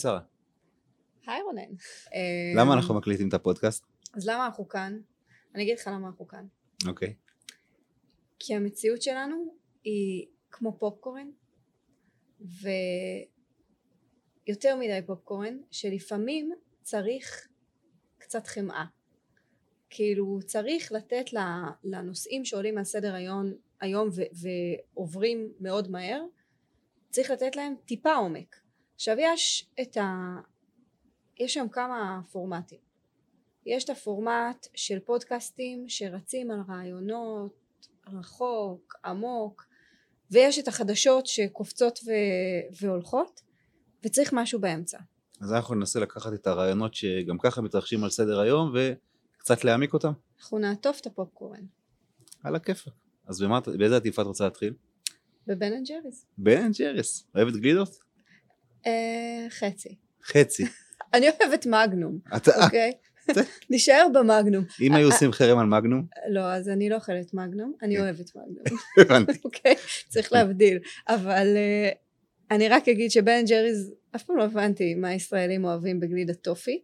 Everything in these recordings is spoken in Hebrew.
שרה. היי רונן. למה אנחנו מקליטים את הפודקאסט? אז למה אנחנו כאן? אני אגיד לך למה אנחנו כאן. אוקיי. כי המציאות שלנו היא כמו פופקורן, ויותר מדי פופקורן, שלפעמים צריך קצת חמאה. כאילו צריך לתת לנושאים שעולים על סדר היום, היום ו- ועוברים מאוד מהר, צריך לתת להם טיפה עומק. עכשיו יש את ה... יש שם כמה פורמטים. יש את הפורמט של פודקאסטים שרצים על רעיונות רחוק, עמוק, ויש את החדשות שקופצות ו- והולכות, וצריך משהו באמצע. אז אנחנו ננסה לקחת את הרעיונות שגם ככה מתרחשים על סדר היום וקצת להעמיק אותם. אנחנו נעטוף את הפופקורן על הכיפאק. אז במה, באיזה עטיפה את רוצה להתחיל? בבן אנד ג'ריס. בן ג'רס. אוהבת גלידות? אה, חצי. חצי. אני אוהבת מגנום, אה, אוקיי? נשאר במגנום. אם היו עושים חרם על מגנום, לא, אז אני לא אוכלת מגנום, אני כן. אוהבת מגנום. הבנתי. אוקיי? צריך להבדיל. אבל אה, אני רק אגיד שבן ג'ריז, אף פעם לא הבנתי מה ישראלים אוהבים בגלידת טופי,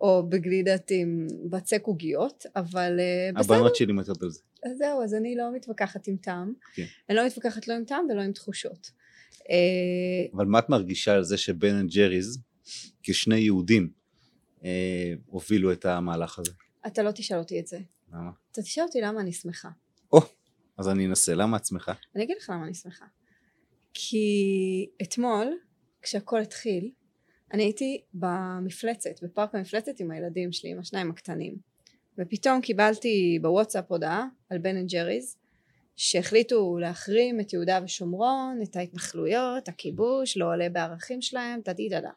או בגלידת עם בצק עוגיות, אבל אה, בסדר. הבנות שלי מתות על זה. אז זהו, אז אני לא מתווכחת עם טעם. כן. אני לא מתווכחת לא עם טעם ולא עם תחושות. אה, אבל מה את מרגישה על זה שבן אנד ג'ריז, כשני יהודים, אה, הובילו את המהלך הזה? אתה לא תשאל אותי את זה. למה? אתה תשאל אותי למה אני שמחה. או, אז אני אנסה. למה את שמחה? אני אגיד לך למה אני שמחה. כי אתמול, כשהכל התחיל, אני הייתי במפלצת, בפארק המפלצת עם הילדים שלי, עם השניים הקטנים. ופתאום קיבלתי בוואטסאפ הודעה על בן אנד ג'ריז, שהחליטו להחרים את יהודה ושומרון, את ההתנחלויות, הכיבוש, לא עולה בערכים שלהם, טדי דדה.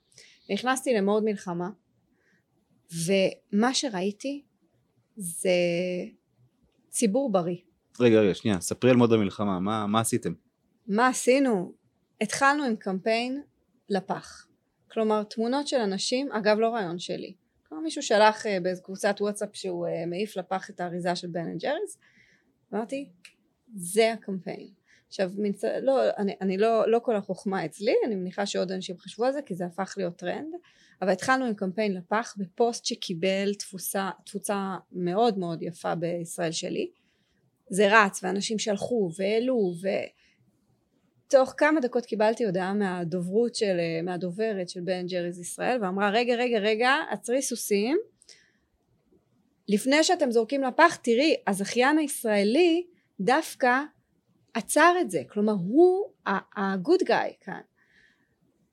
נכנסתי למוד מלחמה, ומה שראיתי זה ציבור בריא. רגע, רגע, שנייה, ספרי על מוד המלחמה, מה, מה עשיתם? מה עשינו? התחלנו עם קמפיין לפח. כלומר תמונות של אנשים, אגב לא רעיון שלי. כלומר מישהו שלח אה, באיזו קבוצת וואטסאפ שהוא אה, מעיף לפח את האריזה של בן אנד ג'ריס. אמרתי, זה הקמפיין. עכשיו, מצ... לא, אני, אני לא, לא כל החוכמה אצלי, אני מניחה שעוד אנשים חשבו על זה כי זה הפך להיות טרנד, אבל התחלנו עם קמפיין לפח בפוסט שקיבל תפוסה, תפוצה מאוד מאוד יפה בישראל שלי. זה רץ ואנשים שלחו והעלו ותוך כמה דקות קיבלתי הודעה מהדוברות של, מהדוברת של בן ג'ריז ישראל ואמרה רגע רגע רגע עצרי סוסים לפני שאתם זורקים לפח תראי הזכיין הישראלי דווקא עצר את זה. כלומר הוא הגוד גאי כאן.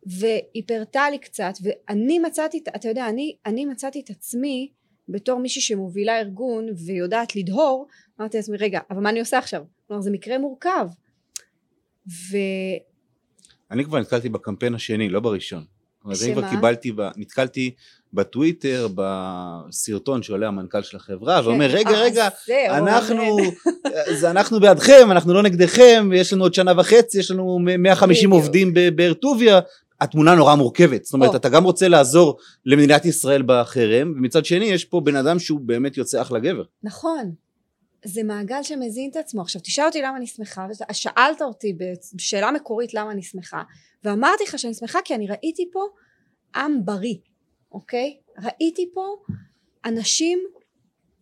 והיא פירטה לי קצת ואני מצאתי אתה יודע אני, אני מצאתי את עצמי בתור מישהי שמובילה ארגון ויודעת לדהור אמרתי לעצמי רגע אבל מה אני עושה עכשיו? כלומר זה מקרה מורכב. ו... אני כבר נתקלתי בקמפיין השני, לא בראשון. אז אני כבר? קיבלתי. נתקלתי בטוויטר, בסרטון שעולה המנכ"ל של החברה, כן, ואומר רגע אה, רגע, אנחנו, זה אנחנו בעדכם, אנחנו לא נגדכם, יש לנו עוד שנה וחצי, יש לנו 150 בדיוק. עובדים באר טוביה, התמונה נורא מורכבת, זאת אומרת או. אתה גם רוצה לעזור למדינת ישראל בחרם, ומצד שני יש פה בן אדם שהוא באמת יוצא אחלה גבר. נכון זה מעגל שמזין את עצמו. עכשיו תשאל אותי למה אני שמחה ושאלת אותי בשאלה מקורית למה אני שמחה ואמרתי לך שאני שמחה כי אני ראיתי פה עם בריא אוקיי? ראיתי פה אנשים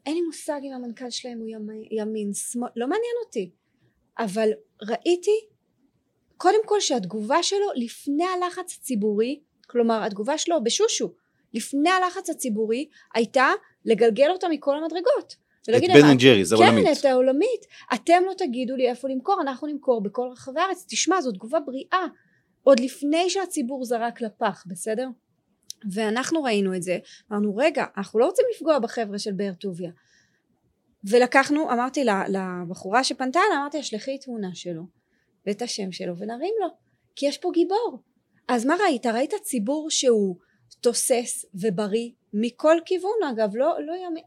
אין לי מושג אם המנכ"ל שלהם הוא ימין, ימין שמאל לא מעניין אותי אבל ראיתי קודם כל שהתגובה שלו לפני הלחץ הציבורי כלומר התגובה שלו בשושו לפני הלחץ הציבורי הייתה לגלגל אותה מכל המדרגות את בן אנד ג'רי, זה כן. את העולמית. אתם לא תגידו לי איפה למכור, אנחנו נמכור בכל רחבי הארץ. תשמע, זו תגובה בריאה. עוד לפני שהציבור זרק לפח, בסדר? ואנחנו ראינו את זה, אמרנו רגע, אנחנו לא רוצים לפגוע בחבר'ה של באר טוביה. ולקחנו, אמרתי לבחורה שפנתה אליי, אמרתי לה, שלחי תמונה שלו, ואת השם שלו, ונרים לו, כי יש פה גיבור. אז מה ראית? ראית ציבור שהוא תוסס ובריא מכל כיוון, אגב, לא, לא ימין,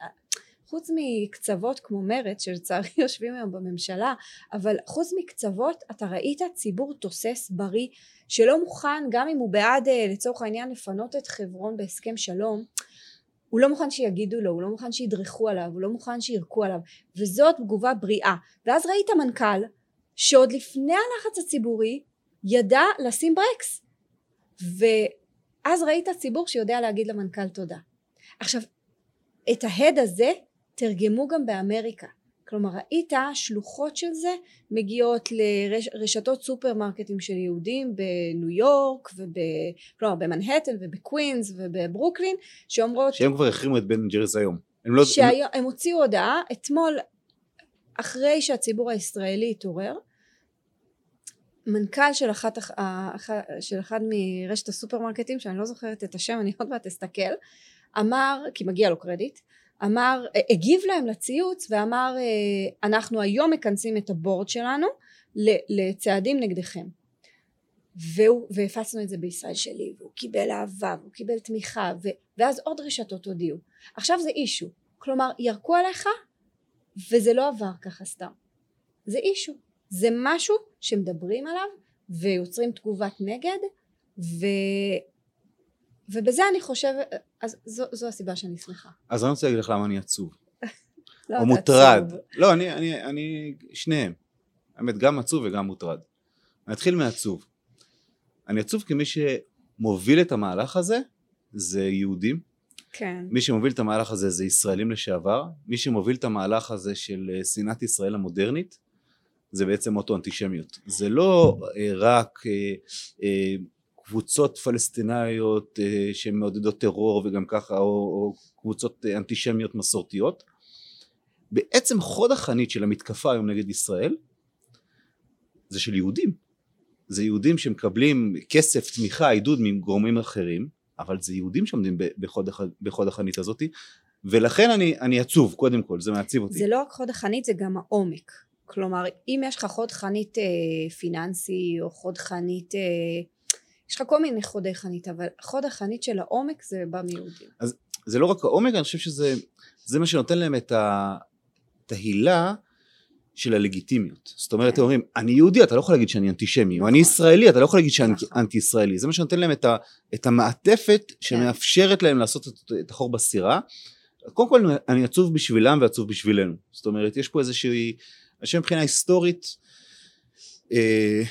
חוץ מקצוות כמו מרצ שלצערי יושבים היום בממשלה אבל חוץ מקצוות אתה ראית ציבור תוסס בריא שלא מוכן גם אם הוא בעד אה, לצורך העניין לפנות את חברון בהסכם שלום הוא לא מוכן שיגידו לו הוא לא מוכן שידרכו עליו הוא לא מוכן שירקו עליו. וזאת תגובה בריאה. ואז ראית מנכ"ל שעוד לפני הלחץ הציבורי ידע לשים ברקס. אז ראית ציבור שיודע להגיד למנכ"ל תודה. עכשיו, את ההד הזה תרגמו גם באמריקה. כלומר ראית שלוחות של זה מגיעות לרשתות סופרמרקטים של יהודים בניו יורק וב... כלומר במנהטן ובקווינס ובברוקלין שאומרות שהם כבר החרימו את בן ג'ריס היום הם לא... שהיום, הם הוציאו הודעה אתמול אחרי שהציבור הישראלי התעורר מנכ"ל של אחת, של אחד מרשת הסופרמרקטים שאני לא זוכרת את השם אני עוד מעט אסתכל אמר כי מגיע לו קרדיט אמר הגיב להם לציוץ ואמר אנחנו היום מכנסים את הבורד שלנו לצעדים נגדכם. והוא, והפצנו את זה בישראל שלי והוא קיבל אהבה והוא קיבל תמיכה ו, ואז עוד רשתות הודיעו. עכשיו זה אישו. כלומר ירקו עליך וזה לא עבר ככה סתם. זה אישו. זה משהו שמדברים עליו ויוצרים תגובת נגד ו... ובזה אני חושבת אז זו, זו הסיבה שאני שמחה. אז אני רוצה להגיד לך למה אני עצוב. לא, או מוטרד. עצוב. לא אני, אני, אני שניהם. האמת גם עצוב וגם מוטרד. אני אתחיל מעצוב אני עצוב כמי שמוביל את המהלך הזה זה יהודים. כן. מי שמוביל את המהלך הזה זה ישראלים לשעבר. מי שמוביל את המהלך הזה של אה, שנאת ישראל המודרנית זה בעצם אוטו אנטישמיות זה לא אה, רק אה, אה, קבוצות פלסטינאיות אה, שמעודדות טרור וגם ככה או, או קבוצות אה, אנטישמיות מסורתיות. בעצם חוד החנית של המתקפה היום נגד ישראל זה של יהודים. זה יהודים שמקבלים כסף, תמיכה, עידוד מגורמים אחרים אבל זה יהודים שעומדים בחוד, בחוד החנית הזאת. ולכן אני, אני עצוב קודם כל זה מעציב אותי. זה לא רק חוד החנית זה גם העומק. כלומר אם יש לך חוד חנית אה, פיננסי או חוד חנית אה, יש לך כל מיני חודי חנית אבל חוד החנית של העומק זה בא מיהודים זה לא רק העומק אני חושב שזה זה מה שנותן להם את ה- את ההילה של הלגיטימיות זאת אומרת כן. הם אומרים אני יהודי אתה לא יכול להגיד שאני אנטישמי או נכון. אני ישראלי אתה לא יכול להגיד שאני נכון. אנטי ישראלי זה מה שנותן להם את, ה, את המעטפת שמאפשרת להם לעשות את, את החור בסירה קודם כל אני עצוב בשבילם ועצוב בשבילנו זאת אומרת יש פה איזושהי אני חושב מבחינה היסטורית אה,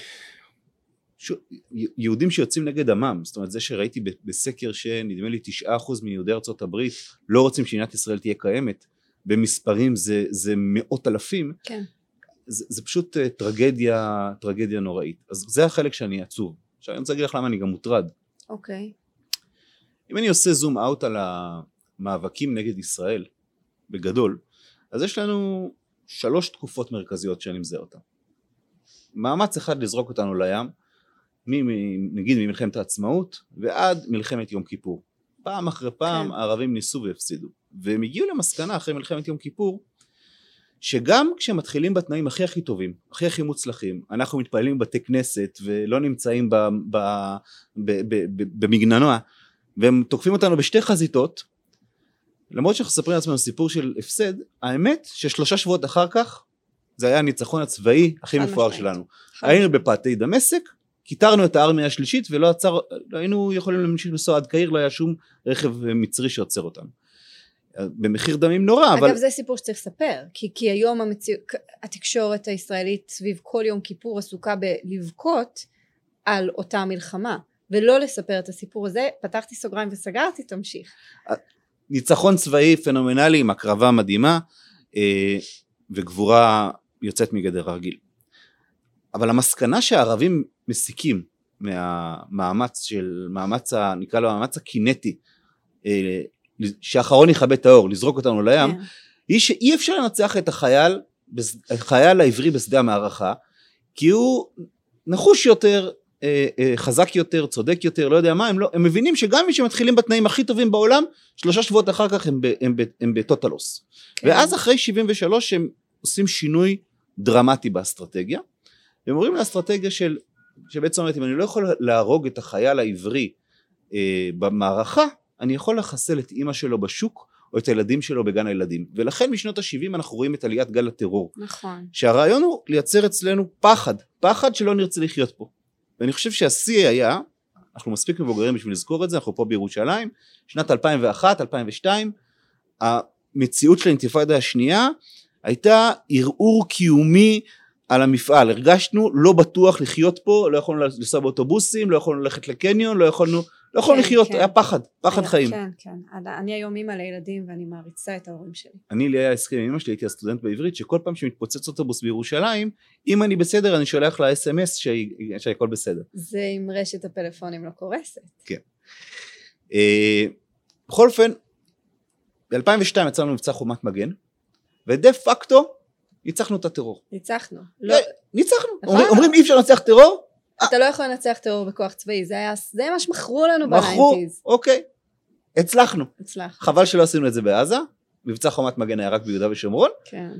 ש... יהודים שיוצאים נגד עמם זאת אומרת זה שראיתי בסקר שנדמה לי תשעה אחוז מיהודי ארצות הברית לא רוצים שמדינת ישראל תהיה קיימת במספרים זה, זה מאות אלפים כן. זה, זה פשוט אה, טרגדיה טרגדיה נוראית. אז זה החלק שאני עצוב. עכשיו אני רוצה להגיד לך למה אני גם מוטרד. אוקיי. אם אני עושה זום אאוט על המאבקים נגד ישראל בגדול אז יש לנו שלוש תקופות מרכזיות שאני מזהה אותן. מאמץ אחד לזרוק אותנו לים נגיד ממלחמת העצמאות ועד מלחמת יום כיפור פעם אחרי פעם כן. הערבים ניסו והפסידו והם הגיעו למסקנה אחרי מלחמת יום כיפור שגם כשמתחילים בתנאים הכי הכי טובים, הכי הכי מוצלחים, אנחנו מתפללים בבתי כנסת ולא נמצאים ב, ב, ב, ב, ב, במגננוע והם תוקפים אותנו בשתי חזיתות למרות שאנחנו מספרים לעצמנו סיפור של הפסד, האמת ששלושה שבועות אחר כך זה היה הניצחון הצבאי הכי מפואר. שלנו. היינו. בפאתי דמשק, כיתרנו את הארמיה השלישית ולא עצר, לא היינו יכולים להמשיך לנסוע עד קהיר, לא היה שום רכב מצרי שעוצר אותנו. במחיר דמים נורא, אבל... אגב זה סיפור שצריך לספר כי, כי היום המציא... התקשורת הישראלית סביב כל יום כיפור עסוקה בלבכות על אותה מלחמה ולא לספר את הסיפור הזה פתחתי סוגריים וסגרתי תמשיך ניצחון צבאי פנומנלי עם הקרבה מדהימה אה, וגבורה יוצאת מגדר הרגיל. אבל המסקנה שהערבים מסיקים מהמאמץ של מאמץ ה... נקרא לו המאמץ הקינטי אה, שהאחרון יכבה את האור לזרוק אותנו לים כן. היא שאי אפשר לנצח את החייל, החייל העברי בשדה המערכה כי הוא נחוש יותר, אה, אה, חזק יותר, צודק יותר, לא יודע מה, הם, לא, הם מבינים שגם מי שמתחילים בתנאים הכי טובים בעולם, שלושה שבועות אחר כך הם, ב- הם, ב- הם בטוטל לוס. כן. ואז אחרי 73 הם עושים שינוי דרמטי באסטרטגיה, והם אומרים לאסטרטגיה של, שבעצם אומרת אם אני לא יכול להרוג את החייל העברי אה, במערכה, אני יכול לחסל את אימא שלו בשוק או את הילדים שלו בגן הילדים. ולכן משנות ה-70 אנחנו רואים את עליית גל הטרור. נכון שהרעיון הוא לייצר אצלנו פחד, פחד שלא נרצה לחיות פה. ואני חושב שהשיא היה, אנחנו מספיק מבוגרים בשביל לזכור את זה, אנחנו פה בירושלים, שנת 2001, 2002, המציאות של האינתיפאדה השנייה הייתה ערעור קיומי על המפעל, הרגשנו לא בטוח לחיות פה, לא יכולנו לנסוע באוטובוסים, לא יכולנו ללכת לקניון, לא יכולנו, לא יכולנו כן, לחיות, כן. היה פחד, פחד היה- חיים. כן, כן. אני היום אימא לילדים ואני מעריצה את ההורים שלי. אני לי היה הסכם עם אמא שלי, הייתי הסטודנט בעברית, שכל פעם שמתפוצץ אוטובוס בירושלים, אם אני בסדר אני שולח לה אס.אם.אס שהכל בסדר. זה אם רשת הפלאפונים לא קורסת. אה, בכל אופן, ב-2002 יצאנו מבצע חומת מגן, ודה פקטו ניצחנו את הטרור. ניצחנו. לא, ניצחנו. נכון. אומרים- אי אפשר לנצח טרור? אתה לא יכול לנצח טרור בכוח צבאי, זה היה, זה מה שמכרו לנו מכרו, ב nineties. אוקיי. הצלחנו. הצלח. חבל שלא עשינו את זה בעזה, מבצע חומת מגן היה רק ביהודה ושומרון, כן.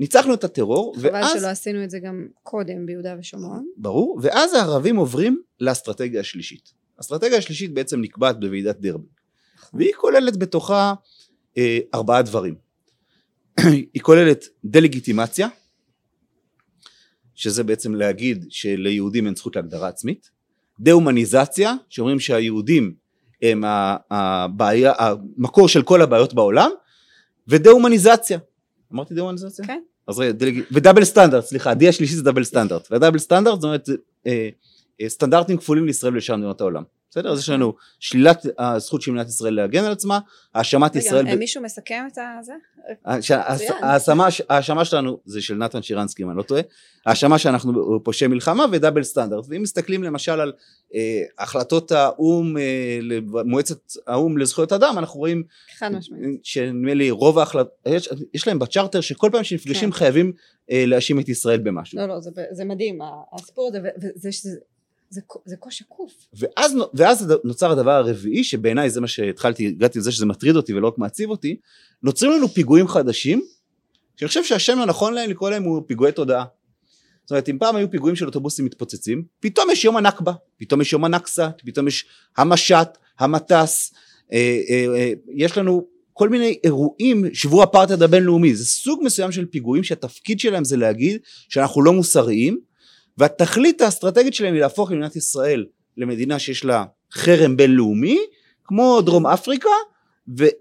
ניצחנו את הטרור, חבל ואז, שלא עשינו את זה גם קודם ביהודה ושומרון. ברור, ואז הערבים עוברים לאסטרטגיה השלישית. האסטרטגיה השלישית בעצם נקבעת בוועידת דרבי, והיא כוללת בתוכה אה, ארבעה דברים. היא כוללת דה-לגיטימציה, שזה בעצם להגיד שליהודים אין זכות להגדרה עצמית, דה-הומניזציה, שאומרים שהיהודים הם הבעיה, המקור של כל הבעיות בעולם, ודה-הומניזציה. אמרתי דה-הומניזציה? כן. אז רגע, דלג... ודאבל סטנדרט, סליחה, ה-D השלישי זה דאבל סטנדרט, והדאבל סטנדרט זאת אומרת אה, אה, סטנדרטים כפולים לישראל ולשאר מדינות העולם, בסדר? אז יש לנו שלילת הזכות של מדינת ישראל להגן על עצמה, האשמת ישראל, רגע, ב- מישהו מסכם את הזה? מצוין. ההאשמה שלנו זה של נתן שירנסקי אם אני לא טועה, ההאשמה שאנחנו פושעי מלחמה ודאבל סטנדרט, ואם מסתכלים למשל על אה, החלטות האו"ם, אה, מועצת האו"ם לזכויות אדם, אנחנו רואים חד משמעית. שנדמה לי רוב ההחלטות, יש, יש להם בצ'רטר שכל פעם שנפגשים כן. חייבים אה, להאשים את ישראל במשהו. לא, לא, זה, זה מדהים, הסיפור הזה, וזה. זה, כה שקוף. ואז, ואז נוצר הדבר הרביעי, שבעיניי זה מה שהתחלתי, הגעתי לזה שזה מטריד אותי ולא רק מעציב אותי, נוצרים לנו פיגועים חדשים, שאני חושב שהשם הנכון להם לקרוא להם הוא פיגועי תודעה. זאת אומרת, אם פעם היו פיגועים של אוטובוסים מתפוצצים, פתאום יש יום הנכבה, פתאום יש יום הנכסה, פתאום יש המשט, המטס, אה, אה, אה, יש לנו כל מיני אירועים, שבוע האפרטהייד הבינלאומי, זה סוג מסוים של פיגועים שהתפקיד שלהם זה להגיד שאנחנו לא מוסריים, והתכלית האסטרטגית שלהם היא להפוך את מדינת ישראל למדינה שיש לה חרם בינלאומי, כמו דרום אפריקה,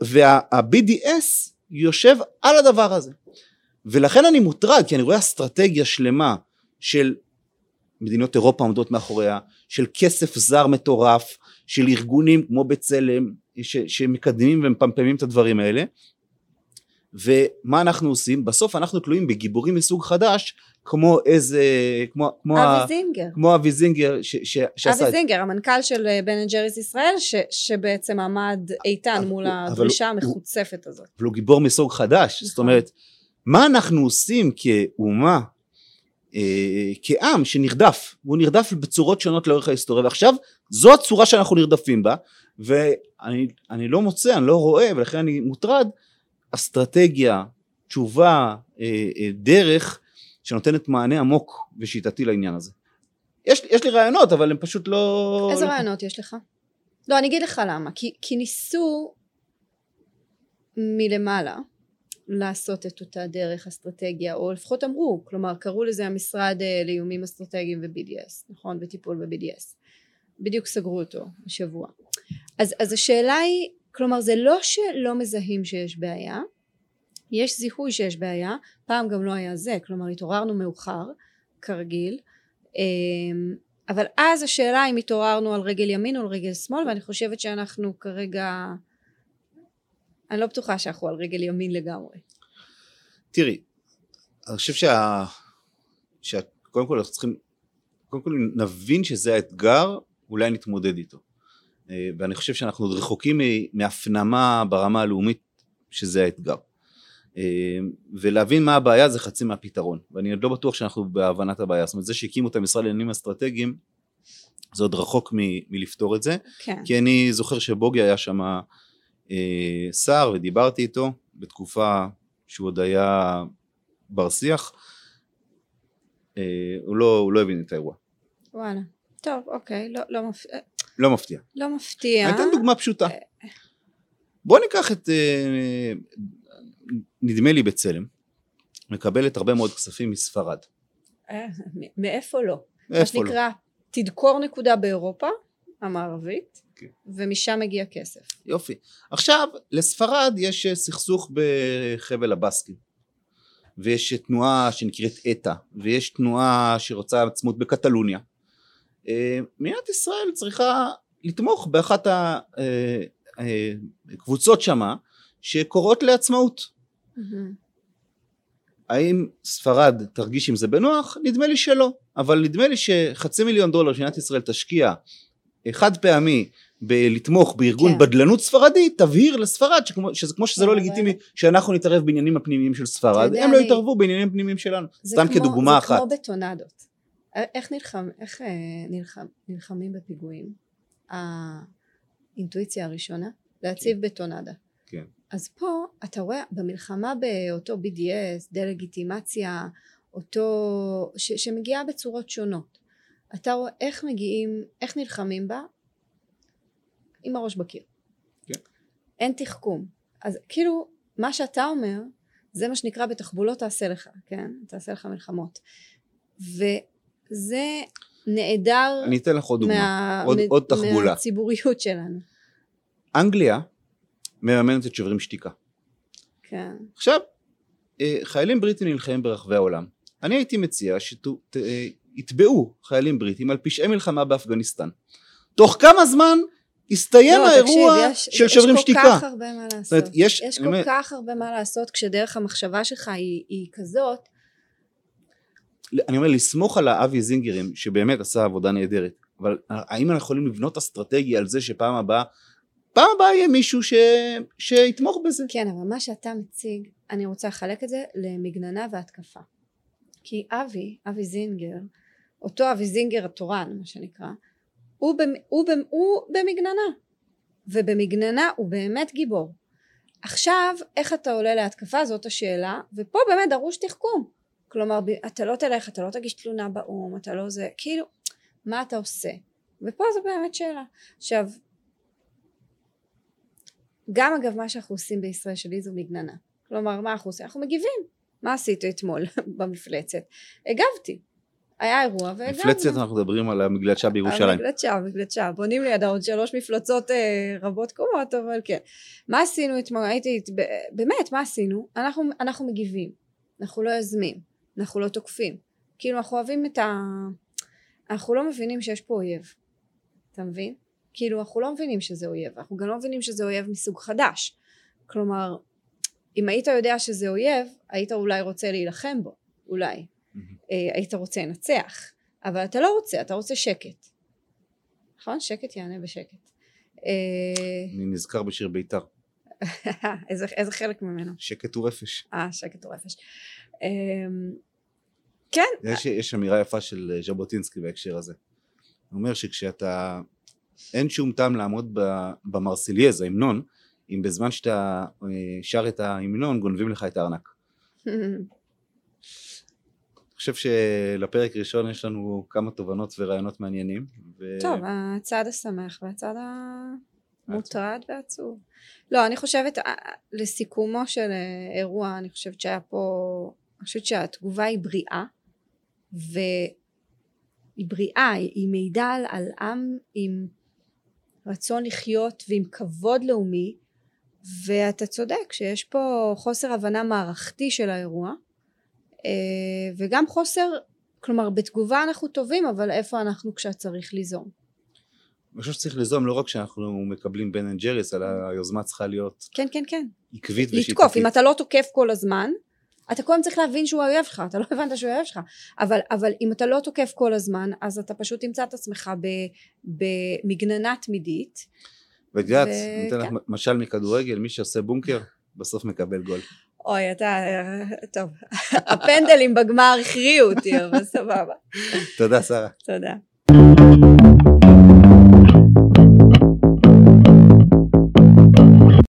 וה-BDS יושב על הדבר הזה. ולכן אני מוטרד, כי אני רואה אסטרטגיה שלמה של מדינות אירופה עומדות מאחוריה, של כסף זר מטורף, של ארגונים כמו בצלם, ש- שמקדמים ומפמפמים את הדברים האלה. ומה אנחנו עושים? בסוף אנחנו תלויים בגיבורים מסוג חדש, כמו איזה, כמו, כמו, ה- אבי זינגר. כמו אבי זינגר ש, ש, שעשה אבי זינגר, המנכ"ל של אה, בן אנד ג'ריס ישראל, ש, שבעצם עמד איתן אבל מול הוא- הדרישה הוא- המחוצפת הזאת. אבל הוא גיבור מסוג חדש, זאת נכון. אומרת, מה אנחנו עושים כאומה, אה, כעם שנרדף, והוא נרדף בצורות שונות לאורך ההיסטוריה, ועכשיו זו הצורה שאנחנו נרדפים בה, ואני אני לא מוצא, אני לא רואה, ולכן אני מוטרד, אסטרטגיה, תשובה, אה, אה, דרך, שנותנת מענה עמוק ושיטתי לעניין הזה. יש, יש לי רעיונות, אבל הם פשוט לא... איזה לא- רעיונות יש לך? לא, אני אגיד לך למה. כי, כי ניסו מלמעלה לעשות את אותה דרך אסטרטגיה, או לפחות אמרו, כלומר קראו לזה המשרד אה, לאיומים אסטרטגיים ו-BDS, נכון? וטיפול ב-BDS. בדיוק סגרו אותו השבוע. אז, אז השאלה היא, כלומר זה לא שלא מזהים שיש בעיה, יש זיהוי שיש בעיה, פעם גם לא היה זה, כלומר התעוררנו מאוחר, כרגיל, אמ, אבל אז השאלה אם התעוררנו על רגל ימין או על רגל שמאל ואני חושבת שאנחנו כרגע אני לא בטוחה שאנחנו על רגל ימין לגמרי. תראי, אני חושב שה... שה... קודם כל אנחנו צריכים, קודם כל נבין שזה האתגר, אולי נתמודד איתו. אה, ואני חושב שאנחנו עוד רחוקים מהפנמה ברמה הלאומית שזה האתגר. אה, ולהבין מה הבעיה זה חצי מהפתרון, ואני עוד לא בטוח שאנחנו בהבנת הבעיה. זאת אומרת, זה שהקימו את המשרד לעניינים אסטרטגיים, זה עוד רחוק מ- מלפתור את זה. כן. כי אני זוכר שבוגי היה שם אה, שר ודיברתי איתו בתקופה שהוא עוד היה בר שיח, אה, הוא, לא, הוא לא הבין את האירוע, וואלה. טוב אוקיי לא, לא, מפ... לא מפתיע. לא מפתיע. אני אתן דוגמה פשוטה. בוא ניקח את, אה, נדמה לי בצלם, מקבלת הרבה מאוד כספים מספרד. אה, מאיפה לא? מה איפה לא? שנקרא תדקור נקודה באירופה המערבית כן. ומשם מגיע כסף. יופי. עכשיו, לספרד יש אה, סכסוך בחבל הבסקים. ויש תנועה שנקראת אתא, ויש תנועה שרוצה עצמות בקטלוניה. אה, מדינת ישראל צריכה לתמוך באחת הקבוצות שמה שקוראות לעצמאות. האם ספרד תרגיש עם זה בנוח? נדמה לי שלא, אבל נדמה לי שחצי מיליון דולר שמדינת ישראל תשקיע חד פעמי בלתמוך בארגון כן. בדלנות ספרדי, תבהיר לספרד שכמו, שזה כמו שזה לא לגיטימי שאנחנו נתערב בעניינים הפנימיים של ספרד, הם לא אני... לא יתערבו בעניינים הפנימיים שלנו, סתם כמו, כדוגמה זה אחת. זה כמו בטונדות. איך, נלחם, איך אה, נלחם, נלחמים בפיגועים? האינטואיציה הראשונה, להציב כן. בטונדה. כן. אז פה אתה רואה במלחמה באותו BDS, דה-לגיטימציה, אותו, ש, שמגיעה בצורות שונות. אתה רואה איך מגיעים, איך נלחמים בה עם הראש בקיר. כן. אין תחכום. אז כאילו, מה שאתה אומר, זה מה שנקרא בתחבולות תעשה לך, כן? תעשה לך מלחמות. וזה נעדר... אני אתן לך עוד דוגמה, מה, עוד, עוד תחבולה. מהציבוריות שלנו. אנגליה מממנת את שוברים שתיקה. כן. עכשיו, אה, חיילים בריטים נלחמים ברחבי העולם. אני הייתי מציע שיתבעו חיילים בריטים על פשעי מלחמה באפגניסטן. תוך כמה זמן הסתיים לא, האירוע תקשיב, יש, של שוברים שתיקה. יש כל כך הרבה מה לעשות. אומרת, יש, יש כל אומר... כך הרבה מה לעשות כשדרך המחשבה שלך היא, היא כזאת. אני אומר לסמוך על האבי זינגרים שבאמת עשה עבודה נהדרת אבל האם אנחנו יכולים לבנות אסטרטגיה על זה שפעם הבאה פעם הבאה יהיה מישהו ש... שיתמוך בזה. כן, אבל מה שאתה מציג, אני רוצה לחלק את זה למגננה והתקפה. כי אבי, אבי זינגר, אותו אבי זינגר התורן, מה שנקרא, הוא, במ, הוא, במ, הוא במגננה. ובמגננה הוא באמת גיבור. עכשיו, איך אתה עולה להתקפה זאת השאלה, ופה באמת דרוש תחכום. כלומר, אתה לא תלך, אתה לא תגיש תלונה באו"ם, אתה לא זה, כאילו, מה אתה עושה? ופה זו באמת שאלה. עכשיו, גם אגב מה שאנחנו עושים בישראל שלי זו מגננה כלומר מה אנחנו עושים? אנחנו מגיבים מה עשית אתמול במפלצת? הגבתי היה אירוע והגבנו מפלצת אנחנו מדברים על המגלשה בירושלים המגלשה, המגלשה בונים לידה עוד שלוש מפלצות אה, רבות קומות אבל כן מה עשינו אתמול? הייתי באמת מה עשינו? אנחנו, אנחנו מגיבים אנחנו לא יוזמים אנחנו לא תוקפים. כאילו אנחנו אוהבים את ה... אנחנו לא מבינים שיש פה אויב. אתה מבין? כאילו אנחנו לא מבינים שזה אויב. אנחנו גם לא מבינים שזה אויב מסוג חדש. כלומר אם היית יודע שזה אויב היית אולי רוצה להילחם בו. אולי. mm-hmm. היית רוצה לנצח. אבל אתה לא רוצה אתה רוצה שקט. נכון? שקט יענה בשקט. אה, אני נזכר בשיר בית"ר. איזה, איזה חלק ממנו? שקט הוא רפש. אה שקט הוא רפש כן יש, יש אמירה יפה של ז'בוטינסקי בהקשר הזה הוא אומר שכשאתה אין שום טעם לעמוד במרסיליאז, ההמנון, אם בזמן שאתה אה, שר את ההמנון גונבים לך את הארנק. אני חושב שלפרק ראשון יש לנו כמה תובנות ורעיונות מעניינים. ו... טוב, הצד השמח והצד המוטרד ועצוב. לא, אני חושבת, אה, לסיכומו של אה, אירוע, אני חושבת שהיה פה, אני חושבת שהתגובה היא בריאה, והיא בריאה, היא מעידה על, על עם עם רצון לחיות ועם כבוד לאומי ואתה צודק שיש פה חוסר הבנה מערכתי של האירוע אה, וגם חוסר כלומר בתגובה אנחנו טובים אבל איפה אנחנו כשצריך ליזום? אני חושב שצריך ליזום לא רק כשאנחנו מקבלים בן אנד ג'ריס אלא היוזמה צריכה להיות כן כן כן. עקבית ושיטתית לתקוף אם אתה לא תוקף כל הזמן אתה קודם צריך להבין שהוא האויב שלך, אתה לא הבנת שהוא האויב שלך, אבל, אבל אם אתה לא תוקף כל הזמן, אז אתה פשוט תמצא את עצמך במגננה תמידית. ואת יודעת, אני אתן לך כן. משל מכדורגל, מי שעושה בונקר, בסוף מקבל גול. אוי, אתה, טוב, הפנדלים בגמר הכריעו אותי, אבל סבבה. תודה, שרה. תודה.